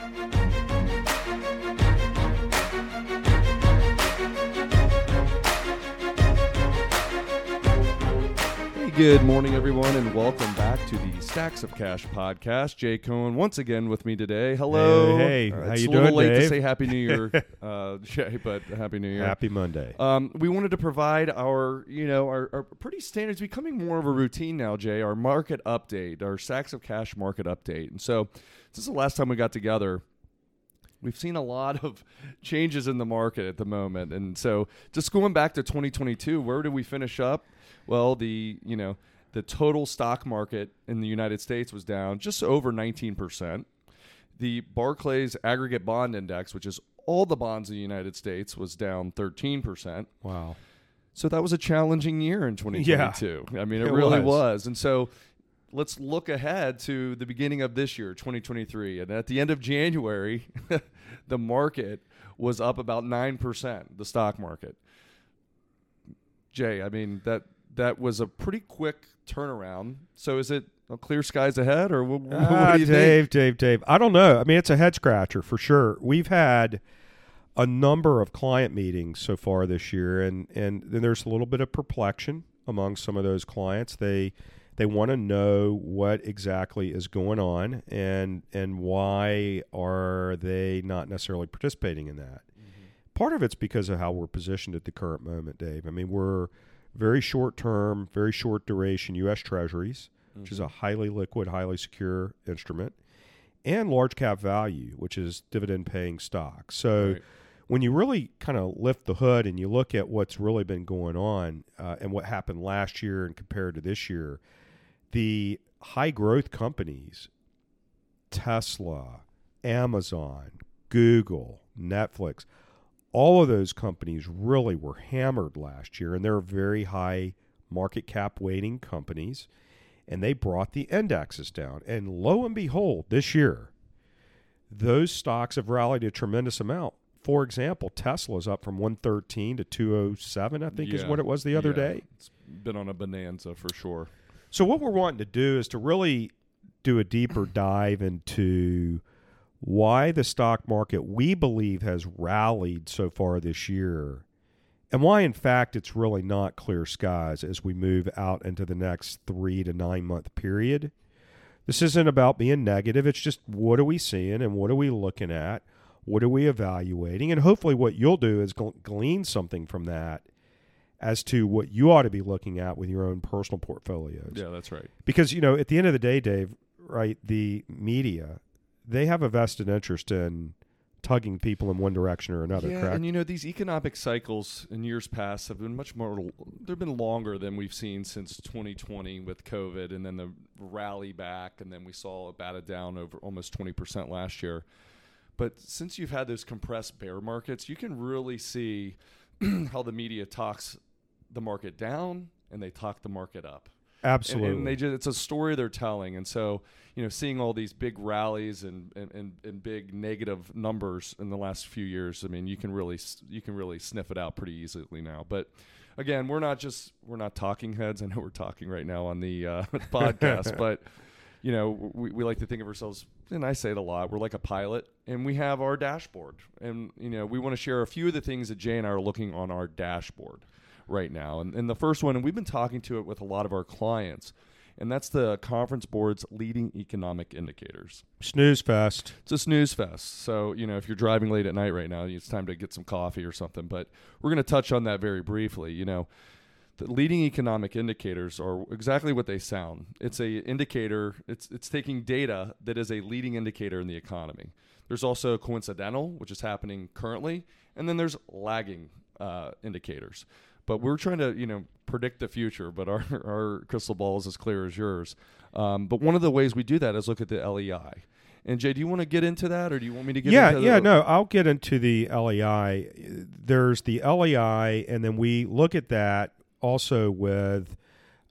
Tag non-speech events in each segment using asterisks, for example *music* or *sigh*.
Hey good morning, everyone, and welcome back to the Stacks of Cash podcast. Jay Cohen once again with me today. Hello. Hey, hey. Uh, how it's you a little doing, late to say Happy New Year, *laughs* uh, Jay, but Happy New Year. Happy Monday. Um, we wanted to provide our, you know, our, our pretty standard. It's becoming more of a routine now, Jay. Our market update, our Stacks of Cash market update, and so this is the last time we got together. We've seen a lot of *laughs* changes in the market at the moment, and so just going back to 2022, where did we finish up? Well, the you know the total stock market in the United States was down just over 19 percent. The Barclays Aggregate Bond Index, which is all the bonds in the United States, was down 13 percent. wow. So that was a challenging year in *laughs* 2022. I mean, it, It really was. was. And so let's look ahead to the beginning of this year, 2023. And at the end of January, *laughs* the market was up about 9%, the stock market. Jay, I mean, that that was a pretty quick turnaround. So is it clear skies ahead or what, what Ah, do you Dave, think? Dave, Dave. I don't know. I mean, it's a head scratcher for sure. We've had a number of client meetings so far this year, and and then there's a little bit of perplexion among some of those clients. They they want to know what exactly is going on and and why are they not necessarily participating in that. Part of it's because of how we're positioned at the current moment, Dave. I mean, we're very short term, very short duration U.S. Treasuries, which is a highly liquid, highly secure instrument, and large cap value, which is dividend paying stock. So Right. when you really kind of lift the hood and you look at what's really been going on uh, and what happened last year and compared to this year, the high growth companies, Tesla, Amazon, Google, Netflix, all of those companies really were hammered last year, and they're very high market cap weighting companies, and they brought the indexes down. And lo and behold, this year, those stocks have rallied a tremendous amount. For example, Tesla's up from 113 to 207, I think is what it was the other Yeah. day. It's been on a bonanza for sure. So what we're wanting to do is to really do a deeper *clears throat* dive into why the stock market we believe has rallied so far this year and why in fact it's really not clear skies as we move out into the next 3 to 9 month period. This isn't about being negative, it's just what are we seeing and what are we looking at? What are we evaluating? And hopefully what you'll do is glean something from that as to what you ought to be looking at with your own personal portfolios Yeah, that's right. because you know at the end of the day dave right the media they have a vested interest in tugging people in one direction or another yeah, correct and you know these economic cycles in years past have been much more. They've been longer than we've seen since 2020 with COVID, and then the rally back, and then we saw it batted down over almost 20 percent last year. But since you've had those compressed bear markets, you can really see *clears throat* how the media talks the market down and they talk the market up. Absolutely And, they just, it's a story they're telling. And so, you know, seeing all these big rallies and, and, and, and big negative numbers in the last few years, I mean, you can really you can really sniff it out pretty easily now. But again, we're not just we're not talking heads. I know we're talking right now on the uh, *laughs* podcast, but you know, we, we like to think of ourselves, and I say it a lot. We're like a pilot, and we have our dashboard, and you know, we want to share a few of the things that Jay and I are looking on our dashboard right now. And, and the first one, and we've been talking to it with a lot of our clients, and that's the Conference Board's leading economic indicators. snooze fest It's a snooze fest. So, you know, if you're driving late at night right now, it's time to get some coffee or something. But we're going to touch on that very briefly. You know, the leading economic indicators are exactly what they sound. It's a indicator. It's it's taking data that is a leading indicator in the economy. There's also coincidental, which is happening currently, and then there's lagging uh, indicators. But we're trying to you know predict the future, but our *laughs* our crystal ball is as clear as yours. Um, but one of the ways we do that is look at the LEI. And Jay, do you want to get into that, or do you want me to get? yeah into yeah the, no i'll get into the lei there's the lei and then we look at that also with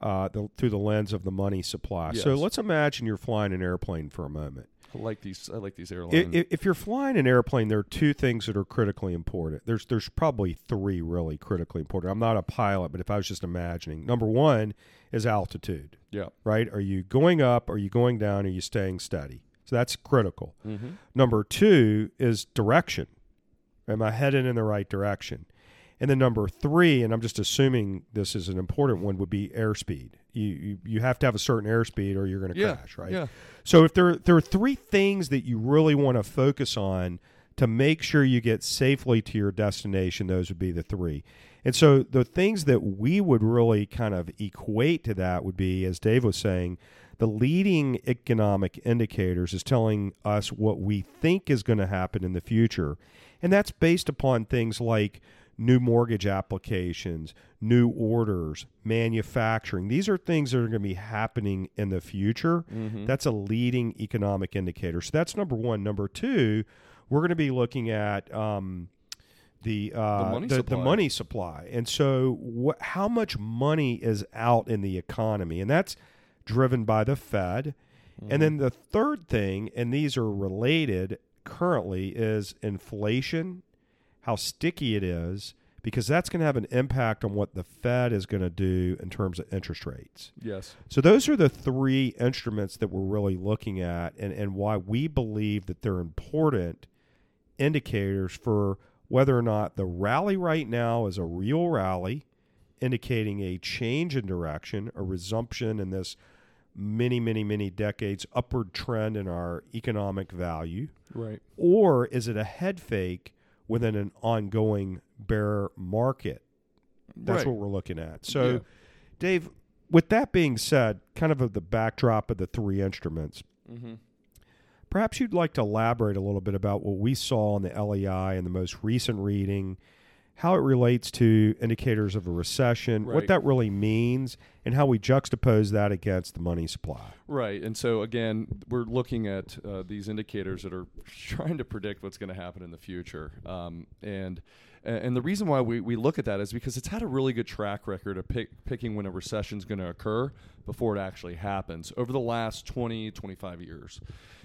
uh, the, through the lens of the money supply so let's imagine you're flying an airplane for a moment I like these. I like these airlines. i- if you're flying an airplane, there are two things that are critically important. There's there's probably three really critically important. I'm not a pilot, but if I was just imagining, number one is altitude. yeah. Right? Are you going up? Are you going down? Are you staying steady? So that's critical. Mm-hmm. Number two is direction. Am I headed in the right direction? And then number three, and I'm just assuming this is an important one, would be airspeed. You you, you have to have a certain airspeed or you're going to Yeah. crash, right? Yeah. So if there there are three things that you really want to focus on to make sure you get safely to your destination, those would be the three. And so the things that we would really kind of equate to that would be, as Dave was saying, the leading economic indicators is telling us what we think is going to happen in the future. And that's based upon things like new mortgage applications, new orders, manufacturing. These are things that are going to be happening in the future. Mm-hmm. That's a leading economic indicator. So that's number one. Number two, we're going to be looking at um, the uh, The money the, supply. money supply, and so wh- how much money is out in the economy, and that's driven by the Fed. And then the third thing, and these are related currently, is inflation, how sticky it is, because that's going to have an impact on what the Fed is going to do in terms of interest rates. Yes. So those are the three instruments that we're really looking at and, and why we believe that they're important indicators for whether or not the rally right now is a real rally, indicating a change in direction, a resumption in this many, many, many decades upward trend in our economic value, Right. or is it a head fake within an ongoing bear market? That's Right. what we're looking at. So, Yeah. Dave, with that being said, kind of of the backdrop of the three instruments, Mm-hmm. perhaps you'd like to elaborate a little bit about what we saw in the LEI in the most recent reading, how it relates to indicators of a recession, what that really means, and how we juxtapose that against the money supply. Right. And so, again, we're looking at uh, these indicators that are *laughs* trying to predict what's going to happen in the future. Um, and and the reason why we, we look at that is because it's had a really good track record of pick, picking when a recession is going to occur before it actually happens over the last 20, 25 years.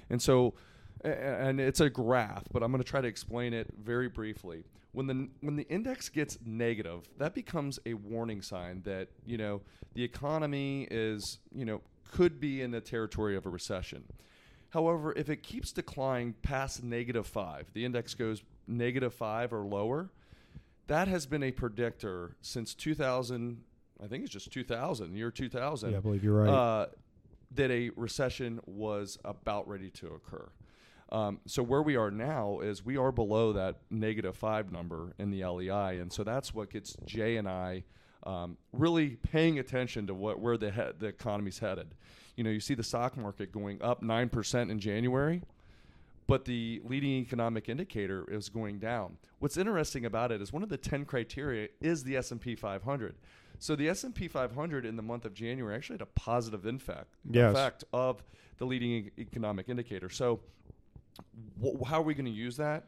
And so, and it's a graph, but I'm going to try to explain it very briefly. When the when the index gets negative, that becomes a warning sign that you know the economy is you know could be in the territory of a recession. However, if it keeps declining past negative five, the index goes negative five or lower, that has been a predictor since 2000. I think it's just 2000, year 2000 Yeah, I believe you're right. uh, that a recession was about ready to occur. Um, so where we are now is we are below that negative five number in the LEI, and so that's what gets Jay and I um, really paying attention to what where the he- the economy's headed. You know, you see the stock market going up nine percent in January, but the leading economic indicator is going down. What's interesting about it is one of the 10 criteria is the S&P 500. So the S&P 500 in the month of January actually had a positive effect, Yes. effect of the leading e- economic indicator. So wh- how are we going to use that?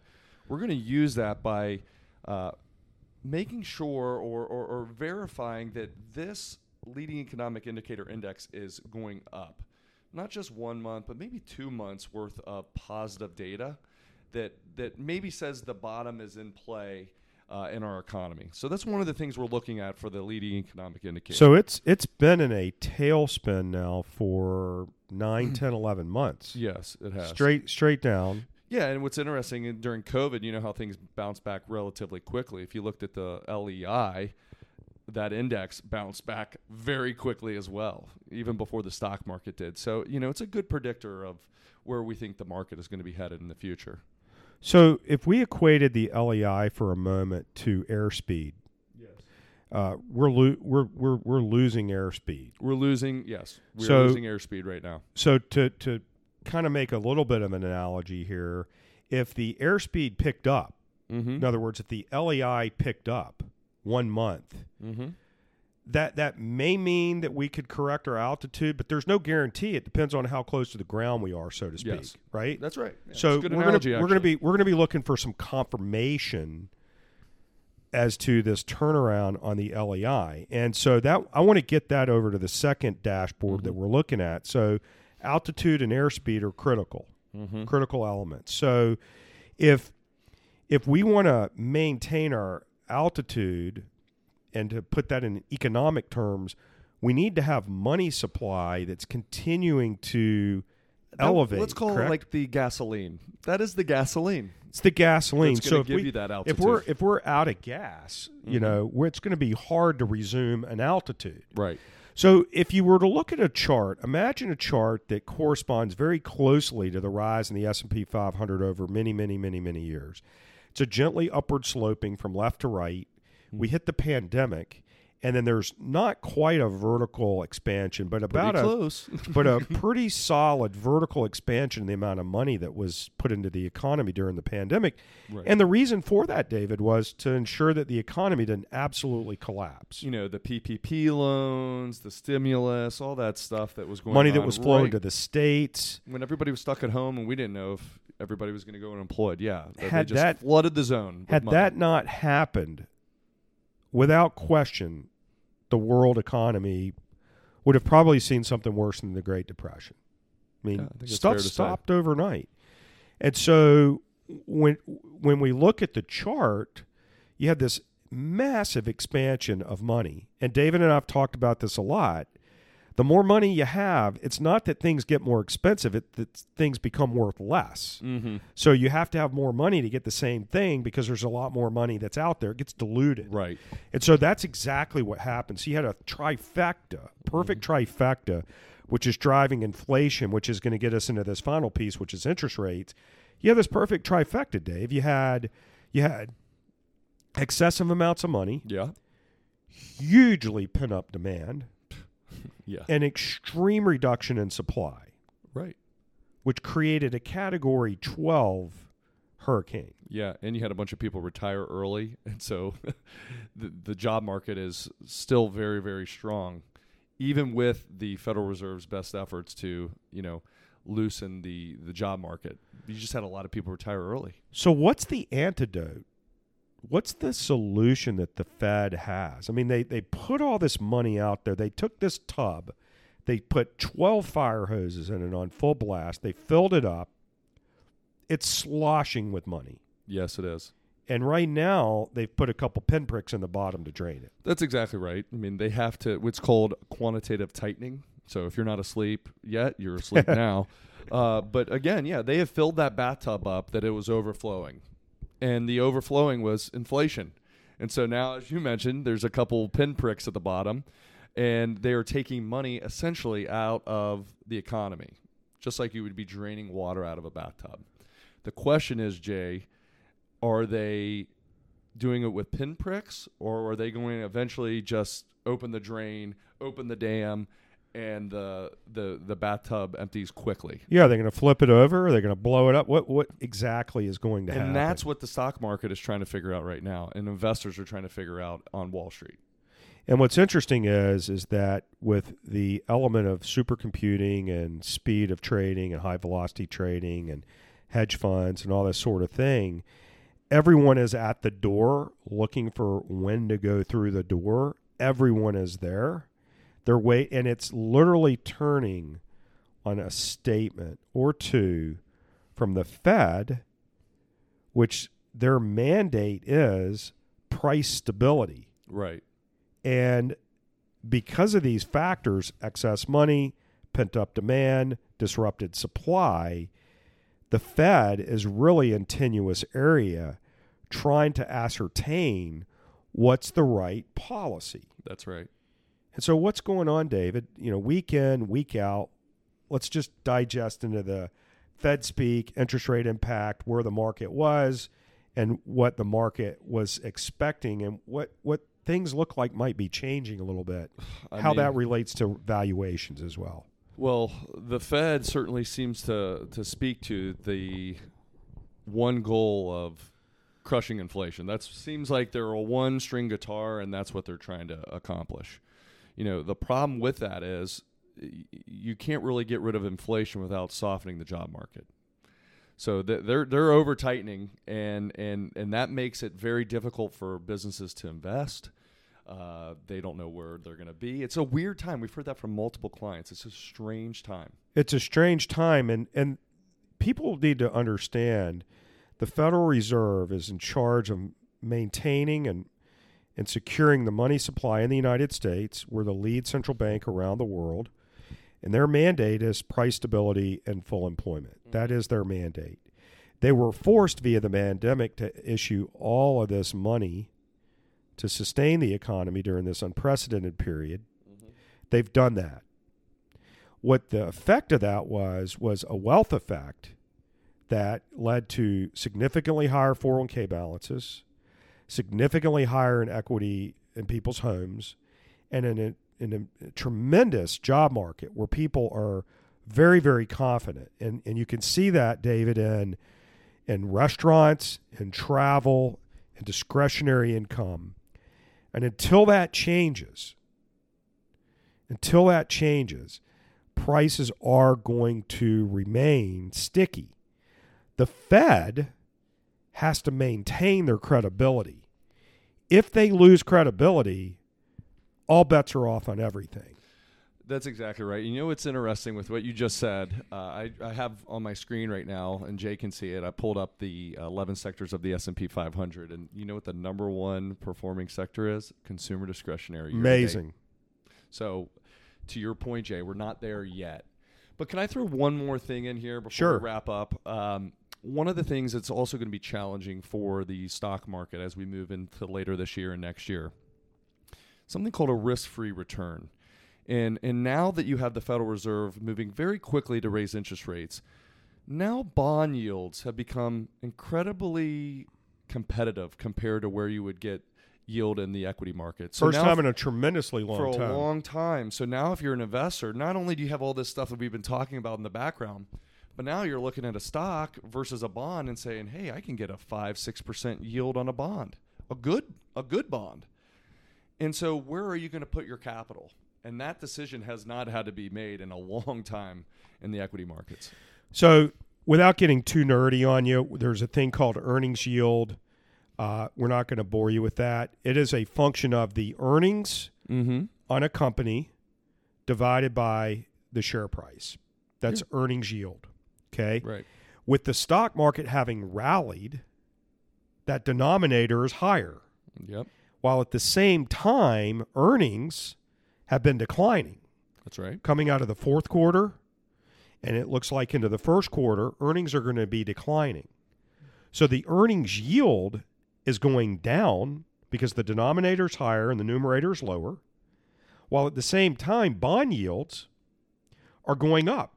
We're going to use that by uh, making sure or, or, or verifying that this leading economic indicator index is going up. Not just one month, but maybe two months worth of positive data that, that maybe says the bottom is in play uh, in our economy. So that's one of the things we're looking at for the leading economic indicator. so it's it's been in a tailspin now for 9, 10, *clears throat* 11 months. yes, it has. Straight straight down. Yeah, and what's interesting during COVID, you know how things bounce back relatively quickly. If you looked at the LEI, that index bounced back very quickly as well, even before the stock market did. So, you know, it's a good predictor of where we think the market is going to be headed in the future. So if we equated the LEI for a moment to airspeed, Yes. uh, we're, lo- we're we're we're losing airspeed. We're losing, yes, we're So- losing airspeed right now. So to to kind of make a little bit of an analogy here, if the airspeed picked up, Mm-hmm. in other words, if the LEI picked up one month, Mm-hmm. That that may mean that we could correct our altitude, but there's no guarantee. It depends on how close to the ground we are, so to speak. Yes. Right. That's right. Yeah, so we're gonna we're gonna be we're gonna be looking for some confirmation as to this turnaround on the LEI, and so that I want to get that over to the second dashboard that Mhm. we're looking at. So altitude and airspeed are critical, Mhm. critical elements. So if if we want to maintain our altitude and to put that in economic terms, we need to have money supply that's continuing to elevate. Let's call correct? it like the gasoline. That is the gasoline. it's the gasoline. That's so if we, you if we're if we're out of gas, you Mhm. know, where it's going to be hard to resume an altitude. Right. So if you were to look at a chart, imagine a chart that corresponds very closely to the rise in the S&P 500 over many, many, many, many years. It's a gently upward sloping from left to right. Mm-hmm. We hit the pandemic, and then there's not quite a vertical expansion, but about Pretty a close. *laughs* but a *laughs* pretty solid vertical expansion in the amount of money that was put into the economy during the pandemic. Right. And the reason for that, David, was to ensure that the economy didn't absolutely collapse. you know the PPP loans, the stimulus, all that stuff that was going Money on that was flowing right to the states. when everybody was stuck at home and we didn't know if everybody was going to go unemployed. Yeah, Had they just that- flooded the zone. Had money. that not happened, without question, the world economy would have probably seen something worse than the Great Depression. I mean, Yeah, I stuff to say. stopped overnight. And so when when we look at the chart, you had this massive expansion of money. And David and I have talked about this a lot. The more money you have, it's not that things get more expensive, it that things become worth less. Mhm. So you have to have more money to get the same thing because there's a lot more money that's out there. It gets diluted. right. And so that's exactly what happens. He had a trifecta, perfect trifecta, which is driving inflation, which is going to get us into this final piece, which is interest rates. You have this perfect trifecta, Dave. You had you had excessive amounts of money, Yeah. hugely pent up demand, *laughs* Yeah. and extreme reduction in supply, Right. which created a category 12 hurricane. Yeah, and you had a bunch of people retire early, *laughs* and so *laughs* the the job market is still very very strong, even with the Federal Reserve's best efforts to you know loosen the the job market. You just had a lot of people retire early. So, what's the antidote? What's the solution that the Fed has? I mean, they, they put all this money out there. They took this tub, they put 12 fire hoses in it on full blast, they filled it up. It's sloshing with money. Yes, it is. And right now, they've put a couple pinpricks in the bottom to drain it. That's exactly right. I mean, they have to. What's called quantitative tightening. So if you're not asleep yet, you're asleep *laughs* now. Uh, but again, yeah, they have filled that bathtub up that it was overflowing, and the overflowing was inflation. And so now, as you mentioned, there's a couple pinpricks at the bottom, and they are taking money essentially out of the economy, just like you would be draining water out of a bathtub. The question is, Jay, are they doing it with pinpricks, or are they going to eventually just open the drain, open the dam, and the the the bathtub empties quickly? Yeah, they're going to flip it over. Are they going to blow it up? What what exactly is going to happen? And that's what the stock market is trying to figure out right now, and investors are trying to figure out on Wall Street. And what's interesting is is that with the element of supercomputing and speed of trading and high velocity trading and hedge funds and all this sort of thing, everyone is at the door looking for when to go through the door. Everyone is there. They're wait and it's literally turning on a statement or two from the Fed, which their mandate is price stability. Right. And because of these factors, excess money, pent up demand, disrupted supply, the Fed is really in tenuous area trying to ascertain what's the right policy. That's right. And so what's going on, David? You know, week in, week out, let's just digest into the Fed speak, interest rate impact, where the market was and what the market was expecting and what what things look like might be changing a little bit. *sighs* I how mean- that relates to valuations as well. Well, the Fed certainly seems to to speak to the one goal of crushing inflation. That seems like they're a one string guitar, and that's what they're trying to accomplish. You know, the problem with that is you can't really get rid of inflation without softening the job market. So they're they're over tightening, and and and that makes it very difficult for businesses to invest. Uh, they don't know where they're going to be. It's a weird time. We've heard that from multiple clients. It's a strange time. It's a strange time and and people need to understand the Federal Reserve is in charge of maintaining and and securing the money supply in the United States. We're the lead central bank around the world. And their mandate is price stability and full employment. Mm. That is their mandate. They were forced via the pandemic to issue all of this money to sustain the economy during this unprecedented period. Mm-hmm. They've done that. What the effect of that was was a wealth effect that led to significantly higher 401k balances, significantly higher in equity in people's homes, and in a, in a tremendous job market where people are very, very confident. And, and you can see that, David, in, in restaurants, in travel, and discretionary income. And until that changes, until that changes, prices are going to remain sticky. The Fed has to maintain their credibility. If they lose credibility, all bets are off on everything. That's exactly right. You know what's interesting with what you just said? Uh, I, I have on my screen right now, and Jay can see it. I pulled up the 11 sectors of the S&P 500, and you know what the number one performing sector is? Consumer discretionary. Amazing. So, to your point, Jay, we're not there yet. But can I throw one more thing in here before Sure. we wrap up? Um, one of the things that's also going to be challenging for the stock market as we move into later this year and next year, something called a risk-free return. And and now that you have the Federal Reserve moving very quickly to raise interest rates, now bond yields have become incredibly competitive compared to where you would get yield in the equity market. So First time in a tremendously long for a long time. So now, if you're an investor, not only do you have all this stuff that we've been talking about in the background, but now you're looking at a stock versus a bond and saying, "Hey, I can get a five, six percent yield on a bond, a good, a good bond." And so, where are you going to put your capital? And that decision has not had to be made in a *laughs* long time in the equity markets. So, without getting too nerdy on you, there's a thing called earnings yield. Uh, we're not going to bore you with that. It is a function of the earnings Mm-hmm. on a company divided by the share price. That's earnings yield. Okay. Right. With the stock market having rallied, that denominator is higher, Yep. while at the same time, earnings have been declining. That's right. coming out of the fourth quarter, and it looks like into the first quarter, earnings are going to be declining. So the earnings yield is going down because the denominator is higher and the numerator is lower, while at the same time, bond yields are going up.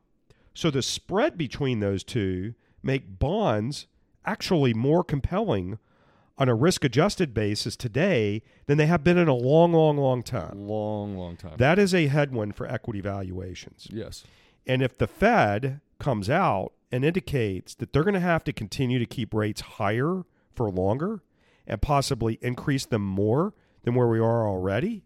So the spread between those two make bonds actually more compelling on a risk adjusted basis today than they have been in a long, long, long time. Long, long time. That is a headwind for equity valuations. yes. And if the Fed comes out and indicates that they're going to have to continue to keep rates higher for longer and possibly increase them more than where we are already,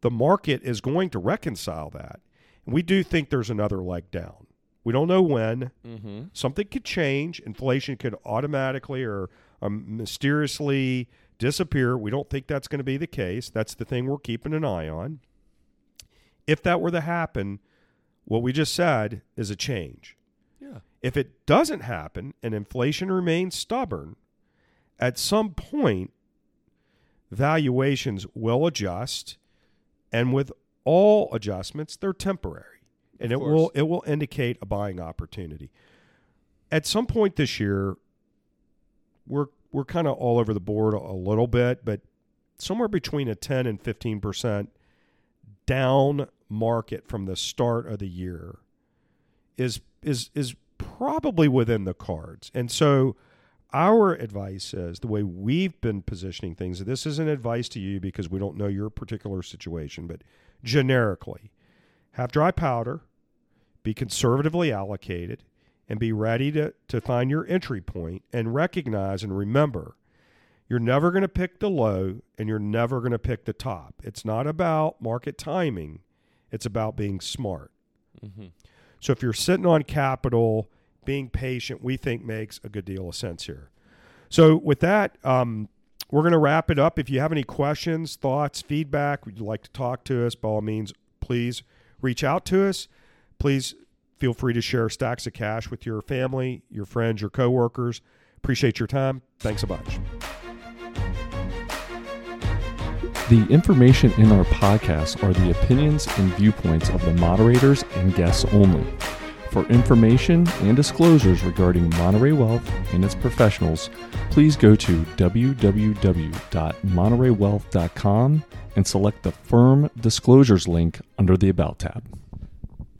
the market is going to reconcile that. And we do think there's another leg down. We don't know when. Mm-hmm. Something could change. Inflation could automatically or um, mysteriously disappear. We don't think that's going to be the case. That's the thing we're keeping an eye on. If that were to happen, what we just said is a change. Yeah. If it doesn't happen and inflation remains stubborn, at some point, valuations will adjust, and with all adjustments, they're temporary, and Of it will it will indicate a buying opportunity. At some point this year, we're we're kind of all over the board a, a little bit, but somewhere between a ten and fifteen percent down market from the start of the year is is is probably within the cards. And so our advice is the way we've been positioning things. This isn't advice to you because we don't know your particular situation, but generically, have dry powder, be conservatively allocated, and be ready to, to find your entry point and recognize and remember you're never going to pick the low and you're never going to pick the top. It's not about market timing, it's about being smart. Mm-hmm. So if you're sitting on capital, being patient, we think makes a good deal of sense here. So with that, um, we're going to wrap it up. If you have any questions, thoughts, feedback, would you like to talk to us, by all means, please reach out to us. Please feel free to share stacks of cash with your family, your friends, your coworkers. Appreciate your time. Thanks a bunch. The information in our podcast are the opinions and viewpoints of the moderators and guests only. For information and disclosures regarding Monterey Wealth and its professionals, please go to www.montereywealth.com and select the firm disclosures link under the About tab.